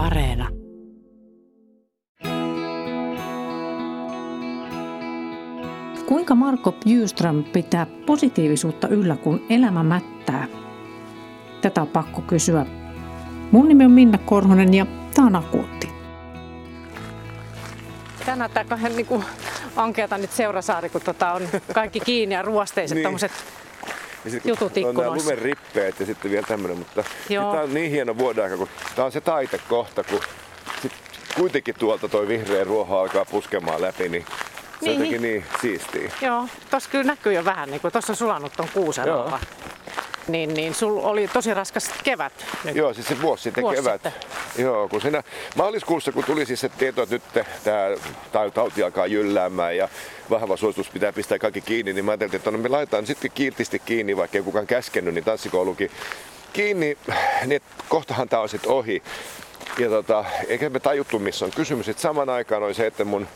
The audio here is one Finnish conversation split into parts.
Areena. Kuinka Marko Bjurström pitää positiivisuutta yllä, kun elämä mättää? Tätä on pakko kysyä. Mun nimi on Minna Korhonen ja tämä on Akuutti. Tämä näyttää kahden niin kuin ankeata nyt Seurasaari, kun tota on kaikki kiinni ja ruosteiset niin. tommoset Ja sit, jutut on nämä lumen rippeet ja sitten vielä tämmöinen, mutta tämä on niin hieno vuoden aika, kun tämä on se taitekohta, kun sit kuitenkin tuolta toi vihreä ruoho alkaa puskemaan läpi, niin se Niin. on jotenkin niin siistiä. Joo, tossa kyllä näkyy jo vähän, niin kuin tuossa on sulanut ton kuusen Joo. alla. Niin, niin sul oli tosi raskas kevät nyt. Joo, siis se vuosi sitten Vuosi kevät. sitten. Joo, kun siinä maaliskuussa, kun tuli siis se tieto, että nyt tämä tauti alkaa jylläämään ja vahva suositus pitää pistää kaikki kiinni, niin mä ajattelin, että no me laitetaan sitten kiltisti kiinni, vaikka ei kukaan käskenyt, niin tanssikoulukin kiinni, niin että kohtahan tämä on sitten ohi. Ja tota, eikä me tajuttu, missä on kysymys. Sitten saman aikaan oli se, että mun,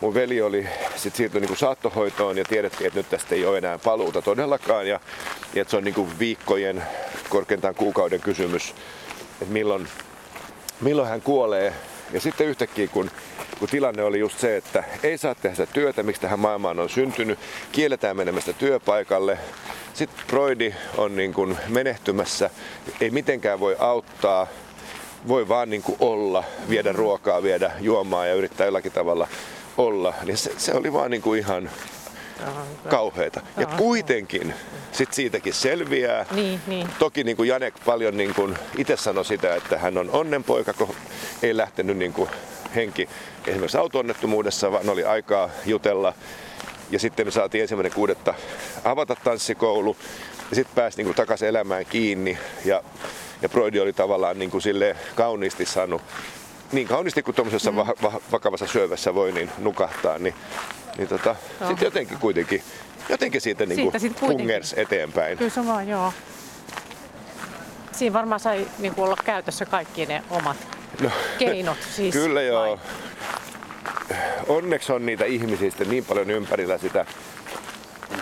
mun veli oli sit siirtynyt niin saattohoitoon ja tiedettiin, että nyt tästä ei ole enää paluuta todellakaan. Ja, ja että se on niin kuin viikkojen, korkeintaan kuukauden kysymys, että milloin, milloin hän kuolee. Ja sitten yhtäkkiä, kun, kun tilanne oli just se, että ei saa tehdä sitä työtä, miksi tähän maailmaan on syntynyt, kielletään menemästä työpaikalle. Sitten Broidi on niin kuin menehtymässä, ei mitenkään voi auttaa, voi vaan niin kuin olla, viedä ruokaa, viedä juomaa ja yrittää jollakin tavalla olla. Niin se, se oli vaan niin kuin ihan kauheita. Ja kuitenkin sit siitäkin selviää. Niin, niin. Toki niin kuin Janek paljon niin kuin itse sanoi sitä, että hän on onnenpoika, kun ei lähtenyt niin kuin henki esimerkiksi auto-onnettomuudessa, vaan oli aikaa jutella. Ja sitten me saatiin ensimmäinen kuudetta avata tanssikoulu ja sitten pääsi niin kuin takaisin elämään kiinni. Ja, ja Broidi oli tavallaan niin kuin sille kauniisti saanut, niin kauniisti kuin tuommoisessa mm. va- va- vakavassa syövässä voi niin nukahtaa, niin, niin tota, sitten jotenkin kuitenkin, jotenkin siitä, niin Siitä kuitenkin. pungers eteenpäin. Kyllä se vaan, joo. Siinä varmaan sai niin olla käytössä kaikki ne omat No, keinot. Siis, Kyllä joo. vai? Onneksi on niitä ihmisiä sitten niin paljon ympärillä sitä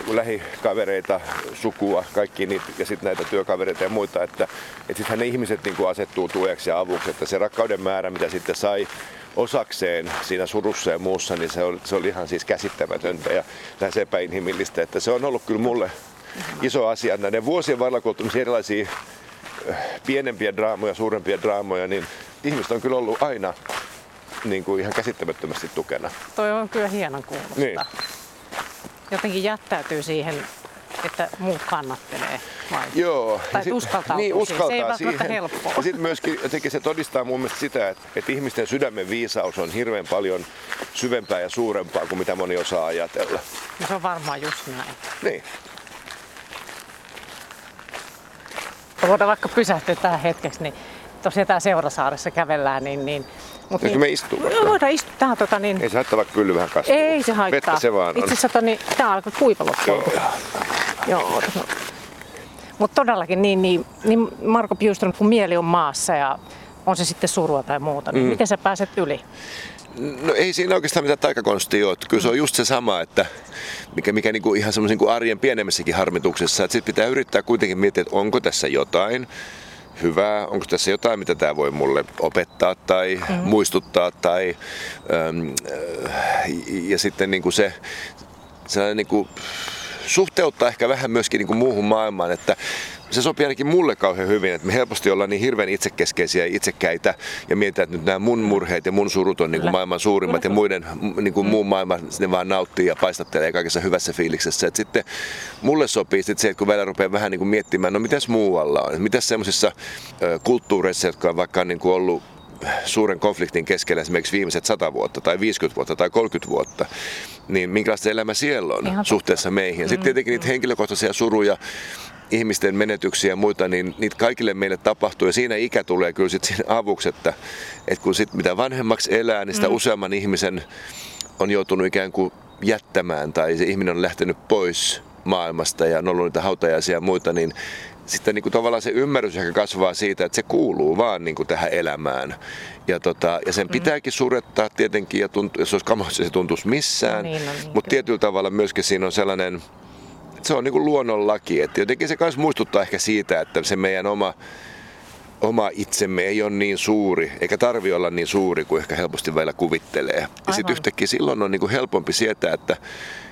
lähikavereita, sukua, kaikki niitä, ja sitten näitä työkavereita ja muita, että, että sittenhän ne ihmiset niin kuin asettuu tueksi ja avuksi, että se rakkauden määrä, mitä sitten sai osakseen siinä surussa ja muussa, niin se oli, se oli ihan siis käsittämätöntä ja lähes epäinhimillistä, että se on ollut kyllä mulle iso asia. Näiden vuosien varrella, kun on erilaisia äh, pienempiä draamoja, suurempia draamoja, niin ihmiset on kyllä ollut aina niin kuin ihan käsittämättömästi tukena. Toi on kyllä hienon kuulosta. Niin. Jotenkin jättäytyy siihen, että muut kannattelee. Vai? Joo. Tai sit- uskaltautuu niin, siihen. uskaltaa Se ei välttämättä helppoa. Ja sitten myöskin jotenkin se todistaa mun mielestä sitä, että, että ihmisten sydämen viisaus on hirveän paljon syvempää ja suurempaa kuin mitä moni osaa ajatella. No se on varmaan just näin. Niin. Voidaan vaikka pysähtyä tähän hetkeksi, niin tosiaan tää Seurasaaressa kävellään, niin... niin mut Pitäisikö me istua Joo, vaikka? voidaan istua tähän tota niin... Ei se haittaa vaikka kyllä vähän kasvua. Ei se haittaa. Vettä se vaan on. Itse asiassa niin, tää alkoi kuiva loppuun. Joo. Joo. Mutta todellakin niin, niin, niin Marko Bjurström, kun mieli on maassa ja on se sitten surua tai muuta, niin mm. miten sä pääset yli? No ei siinä oikeastaan mitään taikakonstia ole. Kyllä se on just se sama, että mikä, mikä niinku ihan semmoisen kuin arjen pienemmässäkin harmituksessa, että sit pitää yrittää kuitenkin miettiä, että onko tässä jotain hyvää, onko tässä jotain, mitä tämä voi mulle opettaa tai mm. muistuttaa tai äm, äh, ja sitten niinku se sellainen niinku, suhteuttaa ehkä vähän myöskin niinku muuhun maailmaan, että se sopii ainakin mulle kauhean hyvin, että me helposti ollaan niin hirveän itsekeskeisiä ja itsekäitä ja mietitään, että nyt nämä mun murheet ja mun surut on niin kuin Kyllä. maailman suurimmat ja muiden niin kuin muun maailman ne vaan nauttii ja paistattelee kaikessa hyvässä fiiliksessä. Et sitten mulle sopii sit se, että kun välillä rupeaa vähän niin kuin miettimään, no mitäs muualla on, mitäs semmoisissa kulttuureissa, jotka on vaikka niin kuin ollut suuren konfliktin keskellä esimerkiksi viimeiset 100 vuotta tai 50 vuotta tai 30 vuotta, niin minkälaista elämä siellä on Ihan totta. suhteessa meihin. Sitten tietenkin niitä henkilökohtaisia suruja, ihmisten menetyksiä ja muita, niin niitä kaikille meille tapahtuu ja siinä ikä tulee kyllä sitten siinä avuksi, että, että kun sit mitä vanhemmaksi elää, niin sitä mm. useamman ihmisen on joutunut ikään kuin jättämään tai se ihminen on lähtenyt pois maailmasta ja on ollut niitä hautajaisia ja muita, niin sitten niin kuin tavallaan se ymmärrys ehkä kasvaa siitä, että se kuuluu vaan niin kuin tähän elämään. Ja, tota, ja sen pitääkin surettaa tietenkin, ja tuntu, jos olisi kamoissa se tuntuisi missään. No niin, no niin, Mutta tietyllä tavalla myöskin siinä on sellainen, se on niin kuin luonnonlaki. Että jotenkin se myös muistuttaa ehkä siitä, että se meidän oma oma itsemme ei ole niin suuri, eikä tarvi olla niin suuri kuin ehkä helposti vielä kuvittelee. Ja sitten yhtäkkiä silloin on niin kuin helpompi sietää että,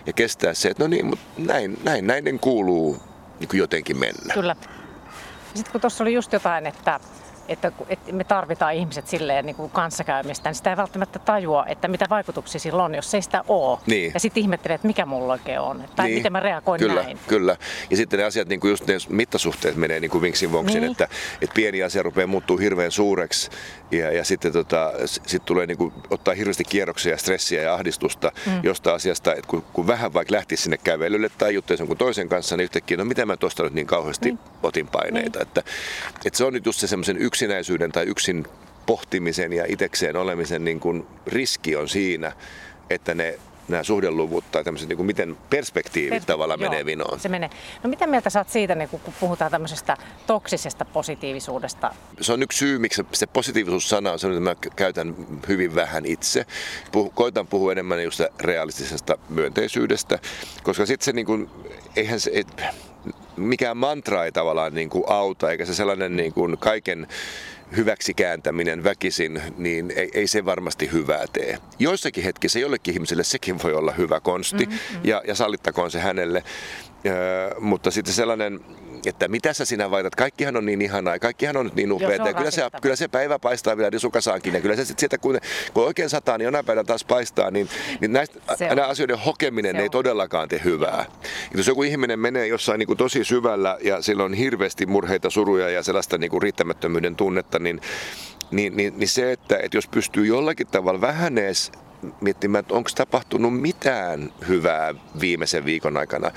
ja kestää se, että no niin, mutta näin, näin näiden kuuluu niin kuin jotenkin mennä. Kyllä. Sitten kun tuossa oli just jotain, että että, että me tarvitaan ihmiset silleen niin kuin kanssakäymistä, niin sitä ei välttämättä tajua, että mitä vaikutuksia sillä on, jos ei sitä ole. Niin. Ja sitten ihmettelee, että mikä mulla oikein on, tai niin. miten mä reagoin kyllä, näin. Kyllä, ja sitten ne asiat, niin kuin just ne mittasuhteet menee niin kuin vinksin vonksin, niin. että, että pieni asia rupeaa muuttuu hirveän suureksi, ja, ja sitten tota, sit tulee niin kuin, ottaa hirveästi kierroksia, stressiä ja ahdistusta mm. jostain asiasta, että kun, kun vähän vaikka lähtisi sinne kävelylle tai jutteisi jonkun toisen kanssa, niin yhtäkkiä, no mitä mä tuosta nyt niin kauheasti niin. otin paineita. Niin. Että, että se on nyt just se semmoisen yksinäisyyden tai yksin pohtimisen ja itekseen olemisen niin kuin riski on siinä, että ne nämä suhdeluvut tai tämmöiset, niin kuin miten perspektiivit Pers- tavallaan joo, menee vinoon. Se menee. No mitä mieltä sä oot siitä, niin kun puhutaan tämmöisestä toksisesta positiivisuudesta? Se on yksi syy, miksi se positiivisuus-sana on sellainen, että mä käytän hyvin vähän itse. Puh, koitan puhua enemmän just realistisesta myönteisyydestä, koska sitten se niin kuin, eihän se, et, mikään mantra ei tavallaan niin kuin auta, eikä se sellainen niin kuin kaiken hyväksi kääntäminen väkisin, niin ei, ei se varmasti hyvää tee. Joissakin hetkissä jollekin ihmiselle sekin voi olla hyvä konsti, mm-hmm. ja, ja sallittakoon se hänelle. Ö, mutta sitten sellainen että mitä sä sinä vaitat, kaikkihan on niin ihanaa, kaikkihan on nyt niin upeaa. Ja kyllä se, kyllä se päivä paistaa vielä risukasaankin. Ja kyllä se sitten sieltä, kun, kun oikein sataa, niin jonain päivänä taas paistaa, niin, niin näistä, nämä asioiden hokeminen ei todellakaan tee hyvää. Ja jos joku ihminen menee jossain niin kuin tosi syvällä ja sillä on hirveästi murheita, suruja ja sellaista niin kuin riittämättömyyden tunnetta, niin, niin, niin, niin se, että, että jos pystyy jollakin tavalla vähän edes miettimään, että onko tapahtunut mitään hyvää viimeisen viikon aikana,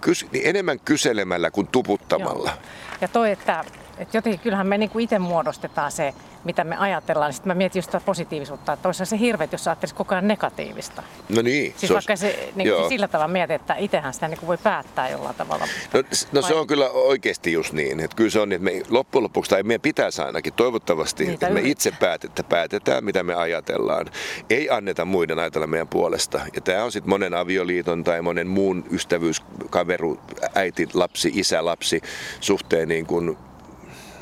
kys, niin enemmän kyselemällä kuin tuputtamalla. Joo. Ja toi, että, että jotenkin kyllähän me niinku itse muodostetaan se mitä me ajatellaan, sitten mä mietin just tätä positiivisuutta, että olisi se hirveet, jos ajattelisi koko ajan negatiivista. No niin. Siis se vaikka se niin kuin sillä tavalla mietit, että itsehän sitä niin kuin voi päättää jollain tavalla. No, no se on kyllä oikeasti just niin. Että kyllä se on, että me loppujen lopuksi, tai meidän pitäisi ainakin toivottavasti, Niitä että me itse päätetään, päätetään, mitä me ajatellaan. Ei anneta muiden ajatella meidän puolesta. Ja tämä on sitten monen avioliiton tai monen muun ystävyys, kaveru, äiti, lapsi, isä, lapsi suhteen niin kuin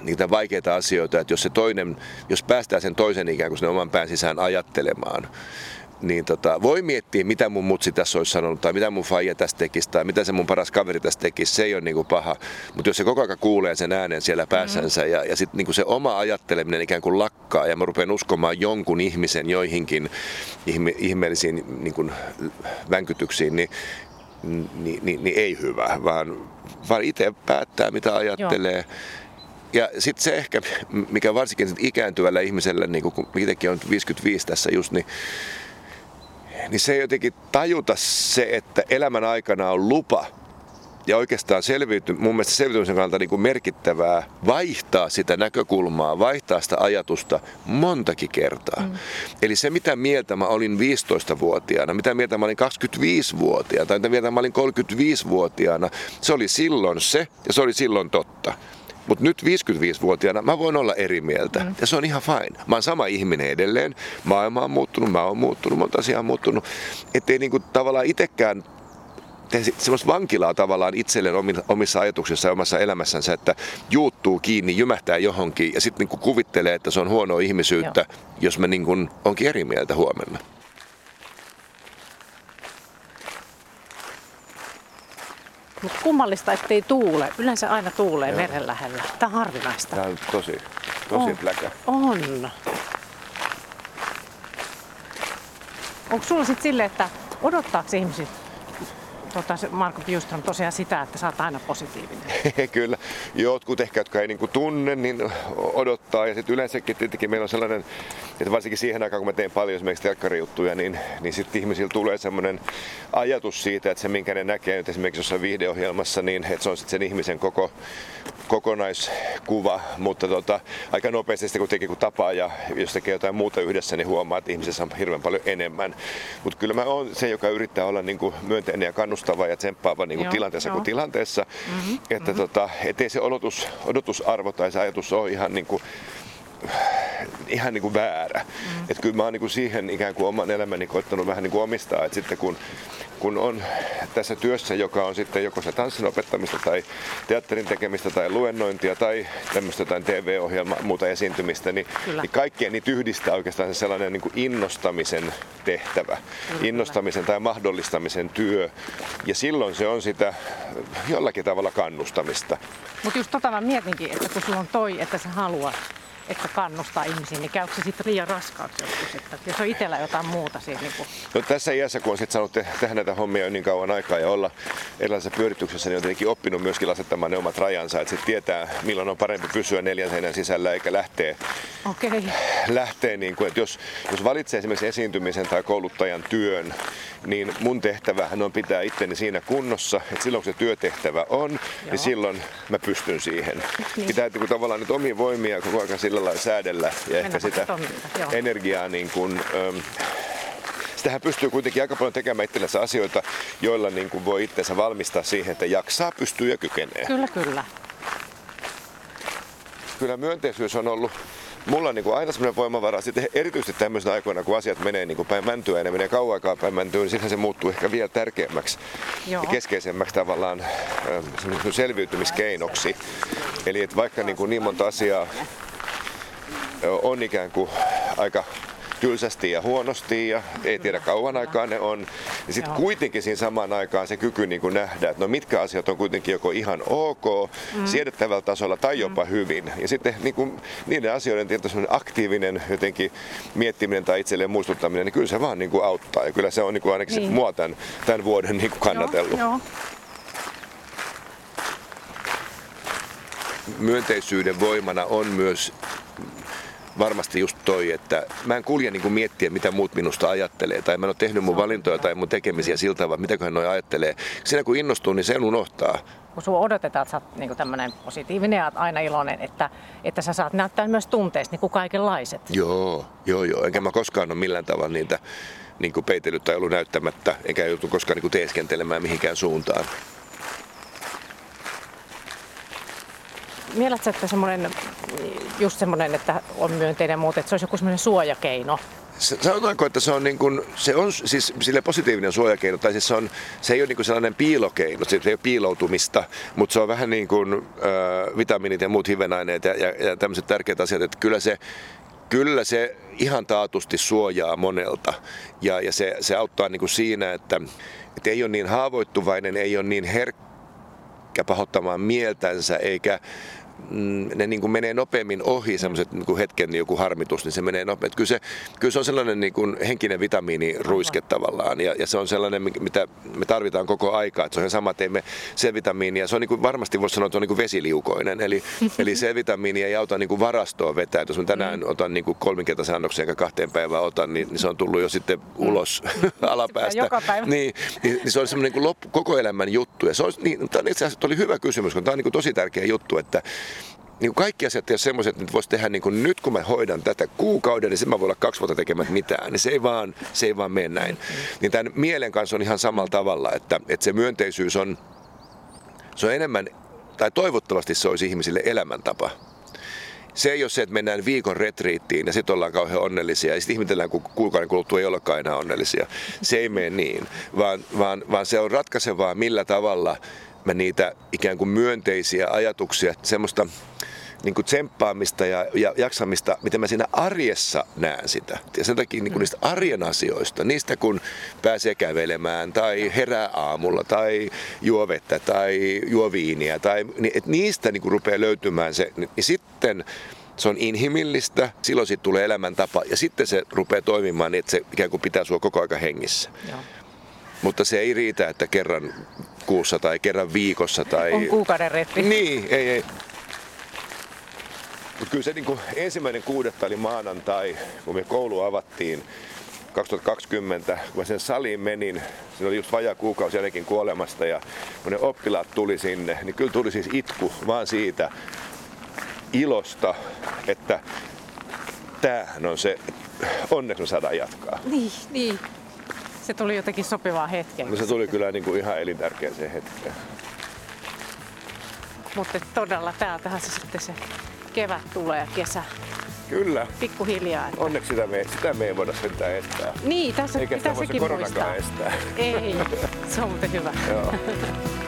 niitä vaikeita asioita, että jos se toinen, jos päästään sen toisen ikään kuin sen oman pään sisään ajattelemaan, niin tota, voi miettiä, mitä mun mutsi tässä olisi sanonut, tai mitä mun faija tästä tekisi, tai mitä se mun paras kaveri tästä tekisi, se ei ole niinku paha. Mutta jos se koko ajan kuulee sen äänen siellä päässänsä, mm-hmm. ja, ja sitten niinku se oma ajatteleminen ikään kuin lakkaa, ja mä rupean uskomaan jonkun ihmisen joihinkin ihme, ihmeellisiin niinku, vänkytyksiin, niin, niin, niin, niin ei hyvä, vaan, vaan itse päättää, mitä ajattelee. Joo ja sitten se ehkä, mikä varsinkin ikääntyvällä ihmisellä, niin kun itsekin on 55 tässä just, niin, niin se jotenkin tajuta se, että elämän aikana on lupa ja oikeastaan selviyty, mun mielestä selviytymisen kannalta niin kuin merkittävää vaihtaa sitä näkökulmaa, vaihtaa sitä ajatusta montakin kertaa. Mm. Eli se, mitä mieltä mä olin 15-vuotiaana, mitä mieltä mä olin 25-vuotiaana tai mitä mieltä mä olin 35-vuotiaana, se oli silloin se ja se oli silloin totta. Mutta nyt 55-vuotiaana mä voin olla eri mieltä. Mm. Ja se on ihan fine. Mä oon sama ihminen edelleen. Maailma on muuttunut, mä oon muuttunut, monta asiaa on muuttunut. Ettei niinku tavallaan itsekään tee semmoista vankilaa tavallaan itselleen omissa ajatuksissa ja omassa elämässänsä, että juuttuu kiinni, jymähtää johonkin ja sitten niinku kuvittelee, että se on huonoa ihmisyyttä, Joo. jos mä niinku onkin eri mieltä huomenna. Mutta kummallista, ettei tuule. Yleensä aina tuulee Joo. meren lähellä. Tämä on harvinaista. Tämä on tosi, tosi on. pläkä. On. Onko sulla sitten silleen, että odottaako ihmiset tota, Marko Bjurström tosiaan sitä, että sä oot aina positiivinen? Kyllä. Jotkut ehkä, jotka ei niinku tunne, niin odottaa. Ja sitten yleensäkin tietenkin meillä on sellainen, että varsinkin siihen aikaan, kun mä teen paljon esimerkiksi telkkarijuttuja, niin, niin sitten ihmisillä tulee sellainen ajatus siitä, että se minkä ne näkee nyt esimerkiksi jossain viihdeohjelmassa, niin että se on sitten sen ihmisen koko kokonaiskuva, mutta tota, aika nopeasti sitten kun tekee kun tapaa ja jos tekee jotain muuta yhdessä, niin huomaa, että ihmisessä on hirveän paljon enemmän. Mutta kyllä mä oon se, joka yrittää olla niin kuin myönteinen ja kannustava ja tsemppaava niin kuin joo, tilanteessa joo. kuin tilanteessa. Mm-hmm, että mm-hmm. Tota, ettei se odotus, odotusarvo tai se ajatus ole ihan niin kuin ihan niin kuin väärä. Mm. Että kyllä mä oon niin kuin siihen ikään kuin oman elämäni koittanut vähän niin kuin omistaa, että sitten kun kun on tässä työssä, joka on sitten joko se tanssin opettamista tai teatterin tekemistä tai luennointia tai tämmöistä jotain TV-ohjelmaa, muuta esiintymistä, niin, niin kaikkien niitä yhdistää oikeastaan se sellainen niin kuin innostamisen tehtävä, Kyllä. innostamisen tai mahdollistamisen työ. Ja silloin se on sitä jollakin tavalla kannustamista. Mutta just tota mä mietinkin, että kun sulla on toi, että sä haluat että kannustaa ihmisiä, niin käykö se sitten liian raskaaksi joskus, että jos on itsellä jotain muuta siinä? Niin kuin... no, tässä iässä, kun on sitten saanut te- tehdä näitä hommia jo niin kauan aikaa ja olla erilaisessa pyörityksessä, niin on tietenkin oppinut myöskin asettamaan ne omat rajansa, että sitten tietää, milloin on parempi pysyä neljän seinän sisällä eikä lähteä, okay. lähteä niin kuin, että jos, jos valitsee esimerkiksi esiintymisen tai kouluttajan työn, niin mun tehtävähän on pitää itteni siinä kunnossa, että silloin kun se työtehtävä on, niin Joo. niin silloin mä pystyn siihen. Niin. Pitää niin tavallaan nyt omia voimia koko ajan sillä lailla säädellä ja Mennä ehkä sitä energiaa niin kuin, ähm, sitähän pystyy kuitenkin aika paljon tekemään itsellensä asioita, joilla niin kuin voi itsensä valmistaa siihen, että jaksaa, pystyy ja kykenee. Kyllä, kyllä. Kyllä myönteisyys on ollut mulla on niin kuin aina semmoinen voimavara, sitten erityisesti tämmöisenä aikoina, kun asiat menee niin kuin päin mäntyä ja ne menee kauan aikaa päin mäntyä, niin se muuttuu ehkä vielä tärkeämmäksi Joo. ja keskeisemmäksi tavallaan ähm, selviytymiskeinoksi. Eli että vaikka niin, kuin niin monta asiaa on ikään kuin aika tylsästi ja huonosti ja ei tiedä kauan aikaa ne on. Ja sitten kuitenkin siinä samaan aikaan se kyky niin kuin nähdä, että no mitkä asiat on kuitenkin joko ihan ok, mm. siedettävällä tasolla tai jopa mm. hyvin. Ja sitten niin kuin, niiden asioiden aktiivinen jotenkin miettiminen tai itselleen muistuttaminen, niin kyllä se vaan niin kuin auttaa. Ja kyllä se on niin kuin ainakin niin. mua tämän, tämän vuoden niin kuin kannatellut. Joo, joo. Myönteisyyden voimana on myös varmasti just toi, että mä en kulje niin kuin miettiä, mitä muut minusta ajattelee, tai mä en ole tehnyt mun valintoja tai mun tekemisiä siltä, vaan mitäköhän noi ajattelee. Siinä kun innostuu, niin sen unohtaa. Kun sinua odotetaan, että sä oot niin tämmöinen positiivinen ja aina iloinen, että, että sä saat näyttää myös tunteista niin kuin kaikenlaiset. Joo, joo, joo. Enkä mä koskaan ole millään tavalla niitä niin kuin peitellyt tai ollut näyttämättä, enkä joutu koskaan niin kuin teeskentelemään mihinkään suuntaan. Mielätkö, että semmoinen, just semmoinen, että on myönteinen muut, että se olisi joku semmoinen suojakeino? Sanotaanko, että se on, niin kuin, se on siis sille positiivinen suojakeino, tai siis se, on, se ei ole niin kuin sellainen piilokeino, se ei ole piiloutumista, mutta se on vähän niin kuin äh, vitamiinit ja muut hivenaineet ja, ja, ja tämmöiset tärkeät asiat, että kyllä se, kyllä se ihan taatusti suojaa monelta ja, ja se, se auttaa niin kuin siinä, että, että ei ole niin haavoittuvainen, ei ole niin herkkä pahoittamaan mieltänsä eikä Mm, ne niin kuin menee nopeammin ohi semmoiset niin hetken niin joku harmitus, niin se menee nopeammin. Kyllä se, kyllä se on sellainen niin kuin henkinen vitamiiniruiske tavallaan ja, ja, se on sellainen, mitä me tarvitaan koko aikaa. Että se on sama, teemme C-vitamiinia. Se on niin kuin, varmasti voisi sanoa, että on niin kuin vesiliukoinen. Eli, eli C-vitamiini ei auta niin kuin varastoa vetää. Että jos mä tänään mm. otan niin kuin kolminkertaisen annoksen ja kahteen päivään otan, niin, niin se on tullut jo sitten mm. ulos mm. alapäästä. Joka päivä. Niin, niin, niin, se on semmoinen niin loppu, koko elämän juttu. Ja se on, niin, tämä itse asiassa oli hyvä kysymys, kun tämä on niin kuin tosi tärkeä juttu, että niin kaikki asiat ei ole semmoiset, että voisi tehdä niin kuin nyt kun mä hoidan tätä kuukauden, niin sitten mä voin olla kaksi vuotta tekemättä mitään. Niin se ei vaan, se ei vaan mene näin. Niin tämän mielen kanssa on ihan samalla tavalla, että, että se myönteisyys on, se on enemmän, tai toivottavasti se olisi ihmisille elämäntapa. Se ei ole se, että mennään viikon retriittiin ja sitten ollaan kauhean onnellisia ja sitten ihmetellään, kun kuukauden kuluttua ei olekaan enää onnellisia. Se ei mene niin, vaan, vaan, vaan se on ratkaisevaa, millä tavalla mä niitä ikään kuin myönteisiä ajatuksia, semmoista niin kuin tsemppaamista ja, ja jaksamista, miten mä siinä arjessa näen sitä. Ja sen takia niin kuin niistä arjen asioista, niistä kun pääsee kävelemään tai herää aamulla tai juo vettä tai juo viiniä, tai, niin, että niistä niin kuin rupeaa löytymään se, niin, niin sitten se on inhimillistä, silloin siitä tulee elämäntapa ja sitten se rupeaa toimimaan niin, että se ikään kuin pitää sua koko aika hengissä. Joo. Mutta se ei riitä, että kerran kuussa tai kerran viikossa. Tai... On kuukauden retri. Niin, ei, ei. Mutta kyllä se niin kuin ensimmäinen kuudetta oli maanantai, kun me koulu avattiin 2020, kun mä sen saliin menin, se oli just vajaa kuukausi jälkeen kuolemasta ja kun ne oppilaat tuli sinne, niin kyllä tuli siis itku vaan siitä ilosta, että tämähän on se, onneksi me saadaan jatkaa. Niin, niin. Se tuli jotenkin sopivaa hetken. No se tuli kyllä niin kuin ihan elintärkeäseen hetkeen. Mutta todella täältähän se sitten se kevät tulee, kesä. Kyllä. pikkuhiljaa. Onneksi sitä me, sitä me ei voida sentään estää. Niin, tässä Eikä sitä voi se koronakaan muistaa. estää. Ei, se on muuten hyvä. Joo.